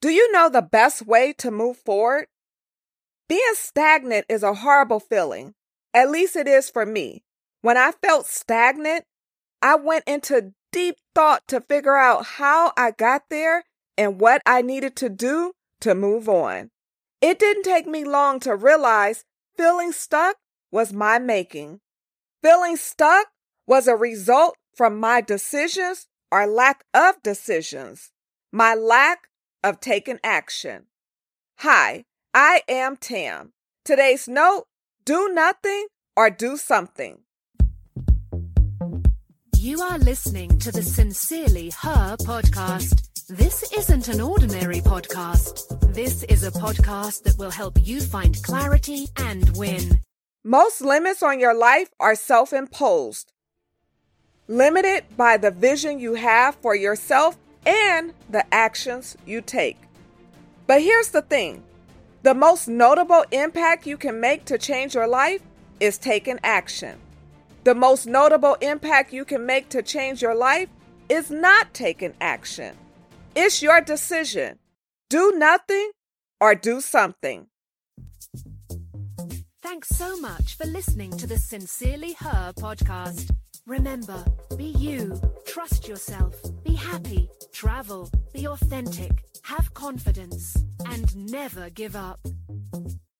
Do you know the best way to move forward? Being stagnant is a horrible feeling. At least it is for me. When I felt stagnant, I went into deep thought to figure out how I got there and what I needed to do to move on. It didn't take me long to realize feeling stuck was my making. Feeling stuck was a result from my decisions or lack of decisions, my lack of taking action. Hi, I am Tam. Today's note do nothing or do something. You are listening to the Sincerely Her podcast. This isn't an ordinary podcast. This is a podcast that will help you find clarity and win. Most limits on your life are self imposed, limited by the vision you have for yourself and the actions you take. But here's the thing the most notable impact you can make to change your life is taking action. The most notable impact you can make to change your life is not taking action. It's your decision. Do nothing or do something. Thanks so much for listening to the Sincerely Her podcast. Remember, be you, trust yourself, happy, travel, be authentic, have confidence, and never give up.